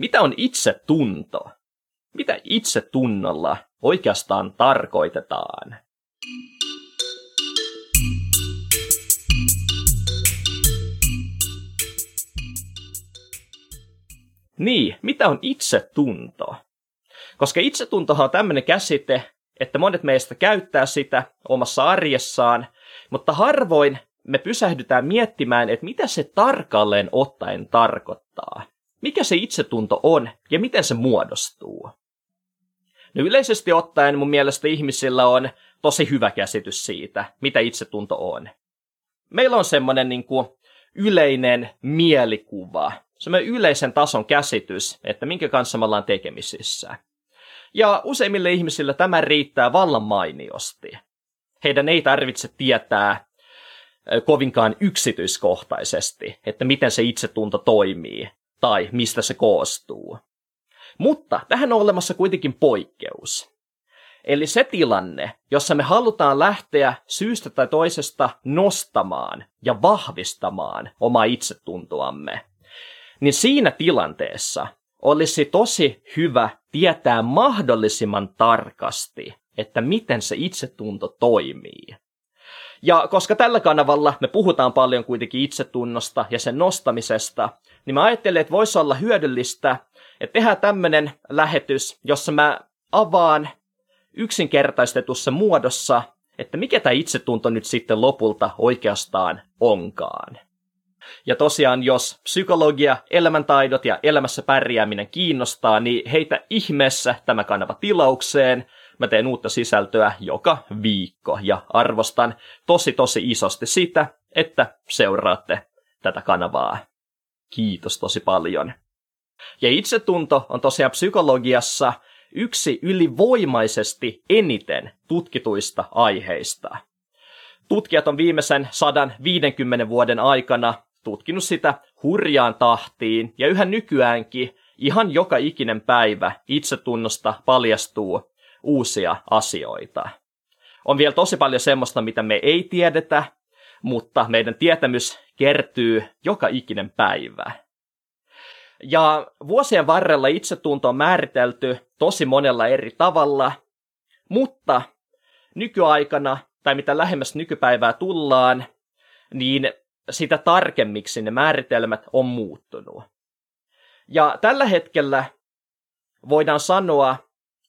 Mitä on itsetunto? Mitä itsetunnolla oikeastaan tarkoitetaan? Niin, mitä on itsetunto? Koska itsetuntohan on tämmöinen käsite, että monet meistä käyttää sitä omassa arjessaan, mutta harvoin me pysähdytään miettimään, että mitä se tarkalleen ottaen tarkoittaa. Mikä se itsetunto on ja miten se muodostuu. No yleisesti ottaen mun mielestä ihmisillä on tosi hyvä käsitys siitä, mitä itsetunto on. Meillä on semmoinen niin kuin yleinen mielikuva, semmoinen yleisen tason käsitys, että minkä kanssa me ollaan tekemisissä. Ja useimmille ihmisille tämä riittää vallan mainiosti. Heidän ei tarvitse tietää kovinkaan yksityiskohtaisesti, että miten se itsetunto toimii tai mistä se koostuu. Mutta tähän on olemassa kuitenkin poikkeus. Eli se tilanne, jossa me halutaan lähteä syystä tai toisesta nostamaan ja vahvistamaan omaa itsetuntoamme, niin siinä tilanteessa olisi tosi hyvä tietää mahdollisimman tarkasti, että miten se itsetunto toimii. Ja koska tällä kanavalla me puhutaan paljon kuitenkin itsetunnosta ja sen nostamisesta, niin mä ajattelen, että voisi olla hyödyllistä, että tehdään tämmöinen lähetys, jossa mä avaan yksinkertaistetussa muodossa, että mikä tämä itsetunto nyt sitten lopulta oikeastaan onkaan. Ja tosiaan, jos psykologia, elämäntaidot ja elämässä pärjääminen kiinnostaa, niin heitä ihmeessä tämä kanava tilaukseen. Mä teen uutta sisältöä joka viikko ja arvostan tosi tosi isosti sitä, että seuraatte tätä kanavaa. Kiitos tosi paljon. Ja itsetunto on tosiaan psykologiassa yksi ylivoimaisesti eniten tutkituista aiheista. Tutkijat on viimeisen 150 vuoden aikana tutkinut sitä hurjaan tahtiin, ja yhä nykyäänkin ihan joka ikinen päivä itsetunnosta paljastuu uusia asioita. On vielä tosi paljon semmoista, mitä me ei tiedetä, mutta meidän tietämys kertyy joka ikinen päivä. Ja vuosien varrella itsetunto on määritelty tosi monella eri tavalla, mutta nykyaikana, tai mitä lähemmäs nykypäivää tullaan, niin sitä tarkemmiksi ne määritelmät on muuttunut. Ja tällä hetkellä voidaan sanoa,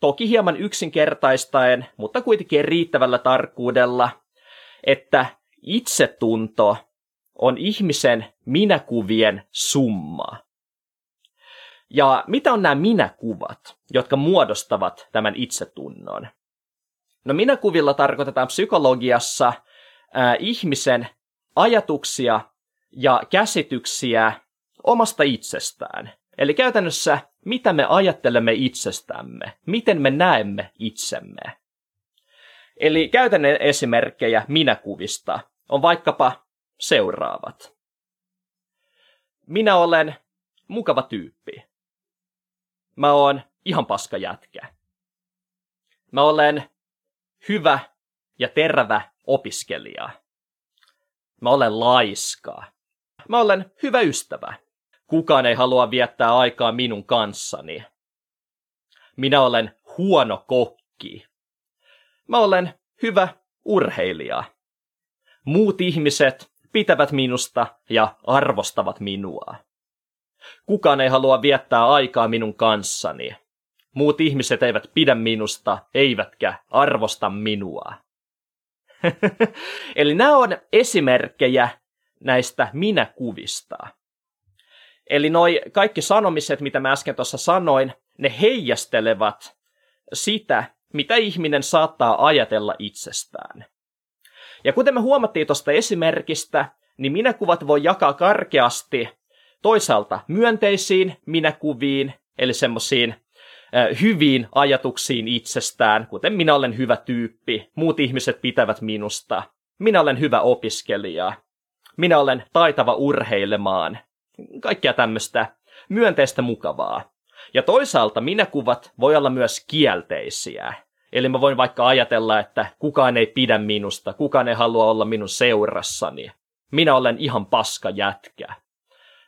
toki hieman yksinkertaistaen, mutta kuitenkin riittävällä tarkkuudella, että itsetunto on ihmisen minäkuvien summa. Ja mitä on nämä minäkuvat, jotka muodostavat tämän itsetunnon? No minäkuvilla tarkoitetaan psykologiassa ää, ihmisen ajatuksia ja käsityksiä omasta itsestään. Eli käytännössä, mitä me ajattelemme itsestämme, miten me näemme itsemme. Eli käytännön esimerkkejä minäkuvista on vaikkapa seuraavat. Minä olen mukava tyyppi. Mä oon ihan paska jätkä. Mä olen hyvä ja tervä opiskelija. Mä olen laiskaa. Mä olen hyvä ystävä. Kukaan ei halua viettää aikaa minun kanssani. Minä olen huono kokki. Mä olen hyvä urheilija. Muut ihmiset pitävät minusta ja arvostavat minua. Kukaan ei halua viettää aikaa minun kanssani. Muut ihmiset eivät pidä minusta, eivätkä arvosta minua. Eli nämä on esimerkkejä näistä minäkuvista. Eli noi kaikki sanomiset, mitä mä äsken tuossa sanoin, ne heijastelevat sitä, mitä ihminen saattaa ajatella itsestään. Ja kuten me huomattiin tuosta esimerkistä, niin minäkuvat voi jakaa karkeasti toisaalta myönteisiin minäkuviin, eli semmoisiin hyviin ajatuksiin itsestään, kuten minä olen hyvä tyyppi, muut ihmiset pitävät minusta, minä olen hyvä opiskelija, minä olen taitava urheilemaan, kaikkea tämmöistä myönteistä mukavaa. Ja toisaalta minäkuvat voi olla myös kielteisiä. Eli mä voin vaikka ajatella, että kukaan ei pidä minusta, kukaan ei halua olla minun seurassani. Minä olen ihan paska jätkä.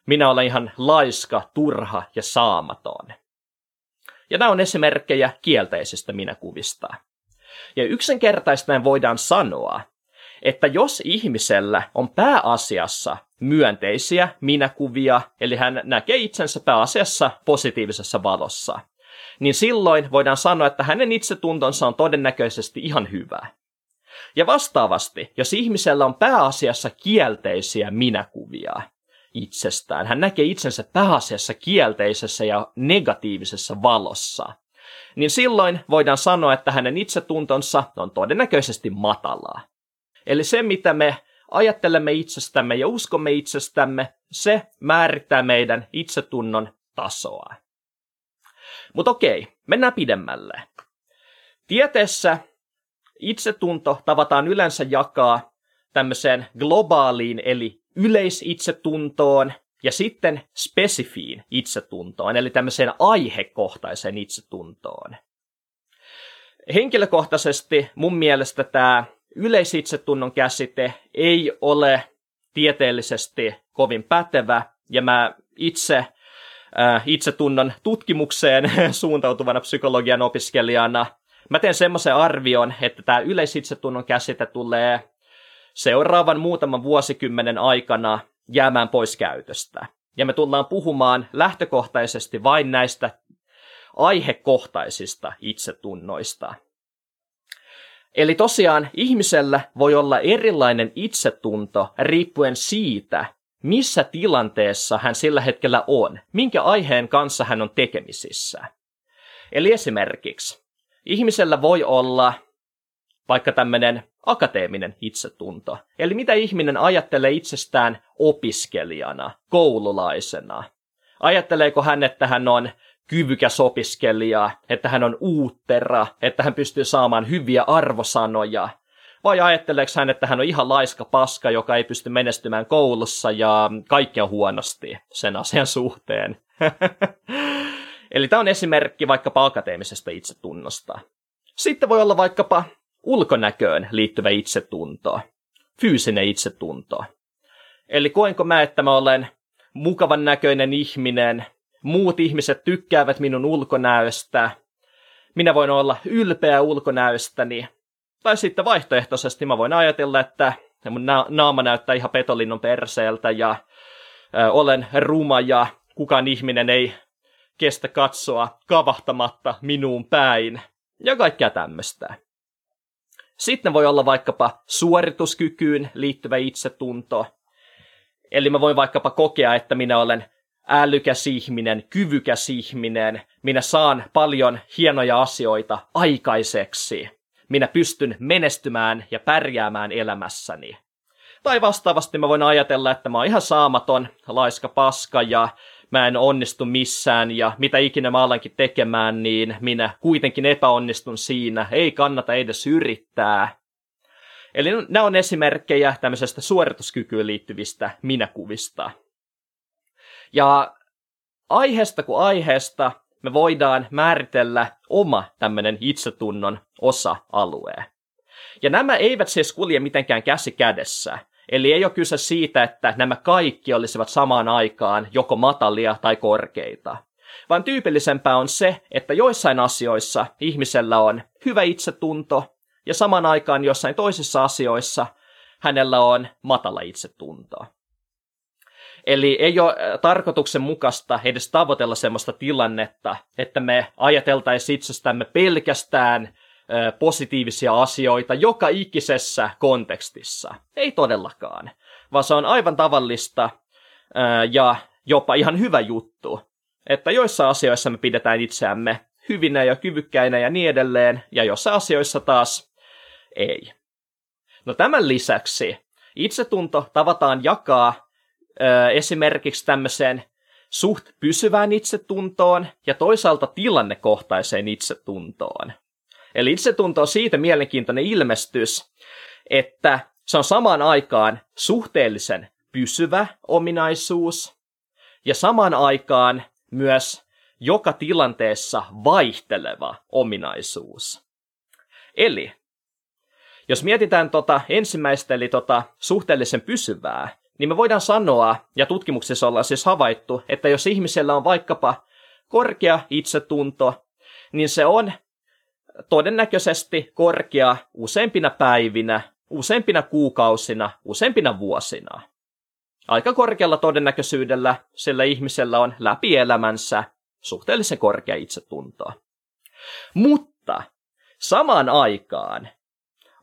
minä olen ihan laiska, turha ja saamaton. Ja nämä on esimerkkejä kielteisistä minäkuvista. Ja yksinkertaistaen voidaan sanoa, että jos ihmisellä on pääasiassa myönteisiä minäkuvia, eli hän näkee itsensä pääasiassa positiivisessa valossa, niin silloin voidaan sanoa, että hänen itsetuntonsa on todennäköisesti ihan hyvä. Ja vastaavasti, jos ihmisellä on pääasiassa kielteisiä minäkuvia itsestään, hän näkee itsensä pääasiassa kielteisessä ja negatiivisessa valossa, niin silloin voidaan sanoa, että hänen itsetuntonsa on todennäköisesti matalaa. Eli se, mitä me ajattelemme itsestämme ja uskomme itsestämme, se määrittää meidän itsetunnon tasoa. Mutta okei, mennään pidemmälle. Tieteessä itsetunto tavataan yleensä jakaa tämmöiseen globaaliin eli yleisitsetuntoon ja sitten spesifiin itsetuntoon, eli tämmöiseen aihekohtaiseen itsetuntoon. Henkilökohtaisesti mun mielestä tämä yleisitsetunnon käsite ei ole tieteellisesti kovin pätevä, ja mä itse äh, itsetunnon tutkimukseen suuntautuvana psykologian opiskelijana mä teen semmoisen arvion, että tämä yleisitsetunnon käsite tulee seuraavan muutaman vuosikymmenen aikana jäämään pois käytöstä. Ja me tullaan puhumaan lähtökohtaisesti vain näistä aihekohtaisista itsetunnoista. Eli tosiaan ihmisellä voi olla erilainen itsetunto riippuen siitä, missä tilanteessa hän sillä hetkellä on, minkä aiheen kanssa hän on tekemisissä. Eli esimerkiksi ihmisellä voi olla vaikka tämmöinen akateeminen itsetunto. Eli mitä ihminen ajattelee itsestään opiskelijana, koululaisena. Ajatteleeko hän, että hän on kyvykäs opiskelija, että hän on uuttera, että hän pystyy saamaan hyviä arvosanoja, vai ajatteleeko hän, että hän on ihan laiska paska, joka ei pysty menestymään koulussa ja kaikki on huonosti sen asian suhteen. Eli tämä on esimerkki vaikkapa akateemisesta itsetunnosta. Sitten voi olla vaikkapa ulkonäköön liittyvä itsetunto, fyysinen itsetunto. Eli koenko mä, että mä olen mukavan näköinen ihminen, muut ihmiset tykkäävät minun ulkonäöstä, minä voin olla ylpeä ulkonäöstäni, tai sitten vaihtoehtoisesti mä voin ajatella, että mun naama näyttää ihan petolinnon perseeltä ja ö, olen ruma ja kukaan ihminen ei kestä katsoa kavahtamatta minuun päin ja kaikkea tämmöistä. Sitten voi olla vaikkapa suorituskykyyn liittyvä itsetunto. Eli mä voin vaikkapa kokea, että minä olen älykäs ihminen, kyvykäs ihminen, minä saan paljon hienoja asioita aikaiseksi, minä pystyn menestymään ja pärjäämään elämässäni. Tai vastaavasti mä voin ajatella, että mä oon ihan saamaton, laiska paska ja mä en onnistu missään ja mitä ikinä mä alankin tekemään, niin minä kuitenkin epäonnistun siinä, ei kannata edes yrittää. Eli nämä on esimerkkejä tämmöisestä suorituskykyyn liittyvistä minäkuvista. Ja aiheesta kuin aiheesta me voidaan määritellä oma tämmöinen itsetunnon osa-alue. Ja nämä eivät siis kulje mitenkään käsi kädessä. Eli ei ole kyse siitä, että nämä kaikki olisivat samaan aikaan joko matalia tai korkeita. Vaan tyypillisempää on se, että joissain asioissa ihmisellä on hyvä itsetunto, ja samaan aikaan jossain toisissa asioissa hänellä on matala itsetunto. Eli ei ole äh, tarkoituksenmukaista edes tavoitella sellaista tilannetta, että me ajateltaisiin itsestämme pelkästään äh, positiivisia asioita joka ikisessä kontekstissa. Ei todellakaan, vaan se on aivan tavallista äh, ja jopa ihan hyvä juttu, että joissa asioissa me pidetään itseämme hyvinä ja kyvykkäinä ja niin edelleen, ja joissa asioissa taas ei. No tämän lisäksi itsetunto tavataan jakaa esimerkiksi tämmöiseen suht pysyvään itsetuntoon ja toisaalta tilannekohtaiseen itsetuntoon. Eli itsetunto on siitä mielenkiintoinen ilmestys, että se on samaan aikaan suhteellisen pysyvä ominaisuus ja samaan aikaan myös joka tilanteessa vaihteleva ominaisuus. Eli jos mietitään tota ensimmäistä, eli tota suhteellisen pysyvää, niin me voidaan sanoa, ja tutkimuksissa ollaan siis havaittu, että jos ihmisellä on vaikkapa korkea itsetunto, niin se on todennäköisesti korkea useimpina päivinä, useimpina kuukausina, useimpina vuosina. Aika korkealla todennäköisyydellä sillä ihmisellä on läpi elämänsä suhteellisen korkea itsetunto. Mutta samaan aikaan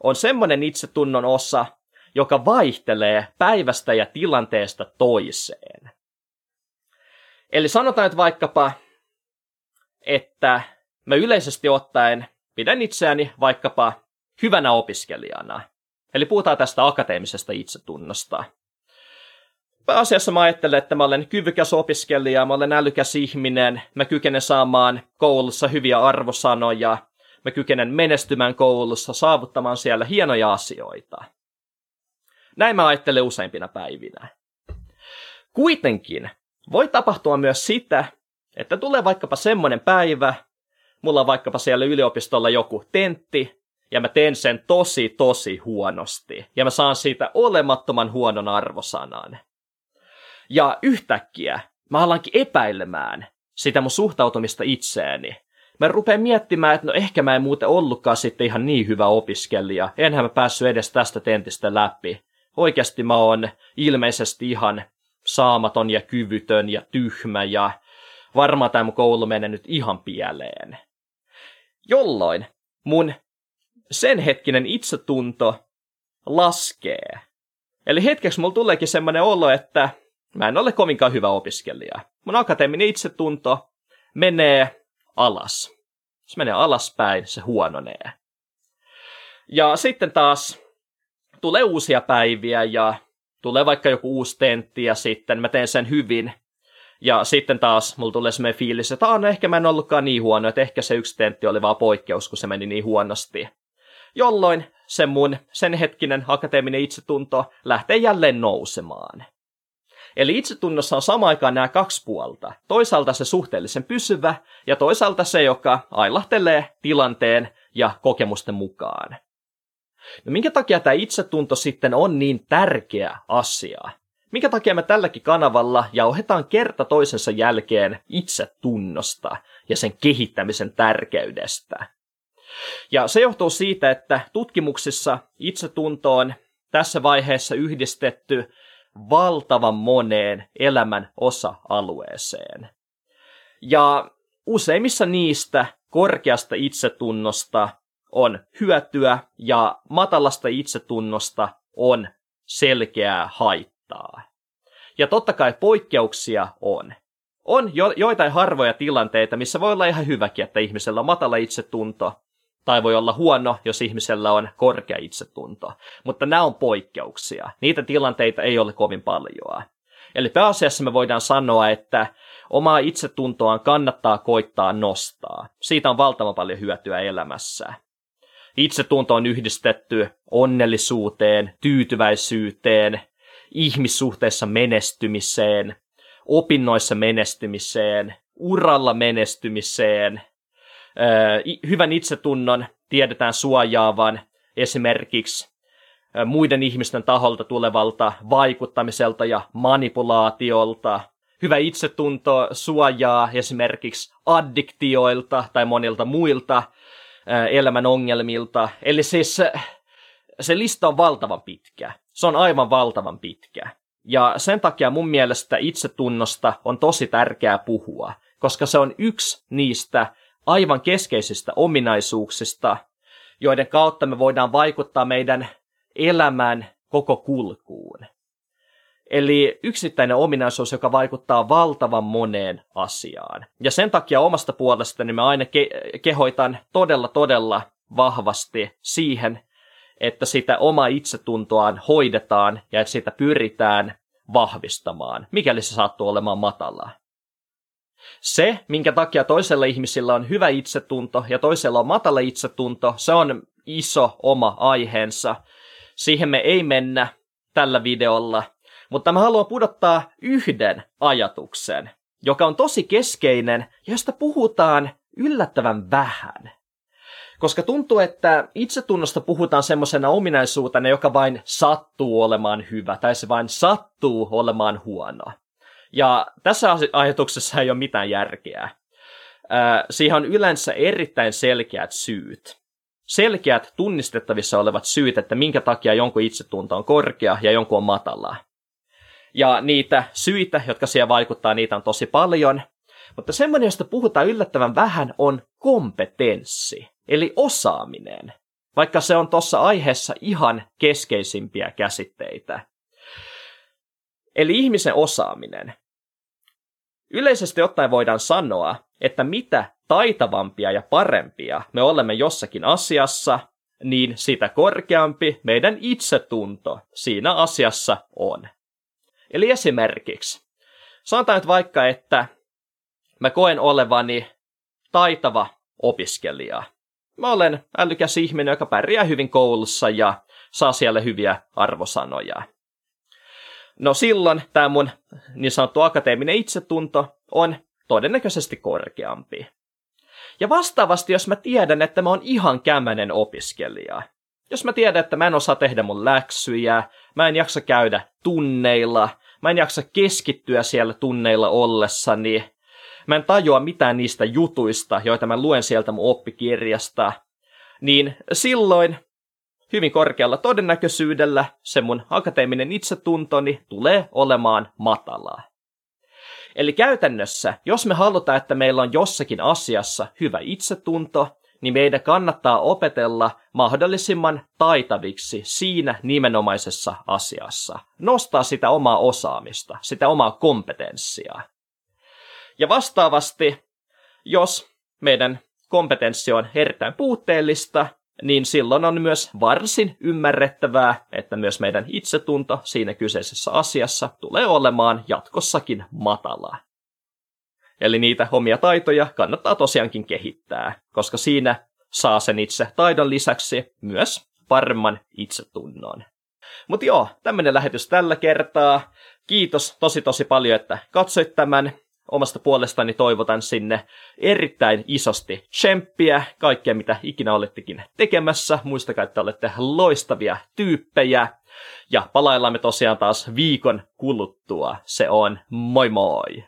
on semmoinen itsetunnon osa, joka vaihtelee päivästä ja tilanteesta toiseen. Eli sanotaan nyt vaikkapa, että mä yleisesti ottaen pidän itseäni vaikkapa hyvänä opiskelijana. Eli puhutaan tästä akateemisesta itsetunnosta. Pääasiassa mä ajattelen, että mä olen kyvykäs opiskelija, mä olen älykäs ihminen, mä kykenen saamaan koulussa hyviä arvosanoja, mä kykenen menestymään koulussa, saavuttamaan siellä hienoja asioita. Näin mä ajattelen useimpina päivinä. Kuitenkin voi tapahtua myös sitä, että tulee vaikkapa semmoinen päivä, mulla on vaikkapa siellä yliopistolla joku tentti, ja mä teen sen tosi, tosi huonosti. Ja mä saan siitä olemattoman huonon arvosanan. Ja yhtäkkiä mä alankin epäilemään sitä mun suhtautumista itseeni. Mä rupean miettimään, että no ehkä mä en muuten ollutkaan sitten ihan niin hyvä opiskelija. Enhän mä päässyt edes tästä tentistä läpi. Oikeasti mä oon ilmeisesti ihan saamaton ja kyvytön ja tyhmä ja varmaan tämä mun koulu menee nyt ihan pieleen. Jolloin mun sen hetkinen itsetunto laskee. Eli hetkeksi mulla tuleekin semmoinen olo, että mä en ole kovinkaan hyvä opiskelija. Mun akateeminen itsetunto menee alas. Se menee alaspäin, se huononee. Ja sitten taas tulee uusia päiviä ja tulee vaikka joku uusi tentti ja sitten mä teen sen hyvin. Ja sitten taas mulla tulee semmoinen fiilis, että no ehkä mä en ollutkaan niin huono, että ehkä se yksi tentti oli vaan poikkeus, kun se meni niin huonosti. Jolloin se mun sen hetkinen akateeminen itsetunto lähtee jälleen nousemaan. Eli itsetunnossa on samaan aikaan nämä kaksi puolta. Toisaalta se suhteellisen pysyvä ja toisaalta se, joka ailahtelee tilanteen ja kokemusten mukaan. No minkä takia tämä itsetunto sitten on niin tärkeä asia? Minkä takia me tälläkin kanavalla jauhetaan kerta toisensa jälkeen itsetunnosta ja sen kehittämisen tärkeydestä? Ja se johtuu siitä, että tutkimuksissa itsetunto on tässä vaiheessa yhdistetty valtavan moneen elämän osa-alueeseen. Ja useimmissa niistä korkeasta itsetunnosta on hyötyä ja matalasta itsetunnosta on selkeää haittaa. Ja totta kai poikkeuksia on. On jo, joitain harvoja tilanteita, missä voi olla ihan hyväkin, että ihmisellä on matala itsetunto, tai voi olla huono, jos ihmisellä on korkea itsetunto. Mutta nämä on poikkeuksia. Niitä tilanteita ei ole kovin paljon. Eli pääasiassa me voidaan sanoa, että omaa itsetuntoaan kannattaa koittaa nostaa. Siitä on valtavan paljon hyötyä elämässä. Itsetunto on yhdistetty onnellisuuteen, tyytyväisyyteen, ihmissuhteessa menestymiseen, opinnoissa menestymiseen, uralla menestymiseen, hyvän itsetunnon tiedetään suojaavan esimerkiksi muiden ihmisten taholta tulevalta vaikuttamiselta ja manipulaatiolta. Hyvä itsetunto suojaa esimerkiksi addiktioilta tai monilta muilta elämän ongelmilta. Eli siis se lista on valtavan pitkä. Se on aivan valtavan pitkä. Ja sen takia mun mielestä itsetunnosta on tosi tärkeää puhua, koska se on yksi niistä aivan keskeisistä ominaisuuksista, joiden kautta me voidaan vaikuttaa meidän elämän koko kulkuun. Eli yksittäinen ominaisuus, joka vaikuttaa valtavan moneen asiaan. Ja sen takia omasta puolestani mä aina ke- kehoitan todella, todella vahvasti siihen, että sitä omaa itsetuntoaan hoidetaan ja että sitä pyritään vahvistamaan, mikäli se sattuu olemaan matalaa. Se, minkä takia toisella ihmisillä on hyvä itsetunto ja toisella on matala itsetunto, se on iso oma aiheensa. Siihen me ei mennä tällä videolla, mutta mä haluan pudottaa yhden ajatuksen, joka on tosi keskeinen ja josta puhutaan yllättävän vähän. Koska tuntuu, että itsetunnosta puhutaan semmoisena ominaisuutena, joka vain sattuu olemaan hyvä, tai se vain sattuu olemaan huono. Ja tässä ajatuksessa ei ole mitään järkeä. siihen on yleensä erittäin selkeät syyt. Selkeät tunnistettavissa olevat syyt, että minkä takia jonkun itsetunto on korkea ja jonkun on matala. Ja niitä syitä, jotka siellä vaikuttaa, niitä on tosi paljon. Mutta semmoinen, josta puhutaan yllättävän vähän, on kompetenssi, eli osaaminen. Vaikka se on tuossa aiheessa ihan keskeisimpiä käsitteitä. Eli ihmisen osaaminen. Yleisesti ottaen voidaan sanoa, että mitä taitavampia ja parempia me olemme jossakin asiassa, niin sitä korkeampi meidän itsetunto siinä asiassa on. Eli esimerkiksi, sanotaan nyt vaikka, että mä koen olevani taitava opiskelija. Mä olen älykäs ihminen, joka pärjää hyvin koulussa ja saa siellä hyviä arvosanoja. No silloin tämä mun niin sanottu akateeminen itsetunto on todennäköisesti korkeampi. Ja vastaavasti, jos mä tiedän, että mä oon ihan kämänen opiskelija, jos mä tiedän, että mä en osaa tehdä mun läksyjä, mä en jaksa käydä tunneilla, mä en jaksa keskittyä siellä tunneilla ollessani, mä en tajua mitään niistä jutuista, joita mä luen sieltä mun oppikirjasta, niin silloin hyvin korkealla todennäköisyydellä se mun akateeminen itsetuntoni tulee olemaan matalaa. Eli käytännössä, jos me halutaan, että meillä on jossakin asiassa hyvä itsetunto, niin meidän kannattaa opetella mahdollisimman taitaviksi siinä nimenomaisessa asiassa. Nostaa sitä omaa osaamista, sitä omaa kompetenssia. Ja vastaavasti, jos meidän kompetenssi on erittäin puutteellista, niin silloin on myös varsin ymmärrettävää, että myös meidän itsetunto siinä kyseisessä asiassa tulee olemaan jatkossakin matalaa. Eli niitä omia taitoja kannattaa tosiaankin kehittää, koska siinä saa sen itse taidon lisäksi myös paremman itsetunnon. Mutta joo, tämmöinen lähetys tällä kertaa. Kiitos tosi tosi paljon, että katsoit tämän omasta puolestani toivotan sinne erittäin isosti tsemppiä, kaikkea mitä ikinä olettekin tekemässä. Muistakaa, että olette loistavia tyyppejä. Ja palaillamme tosiaan taas viikon kuluttua. Se on moi moi!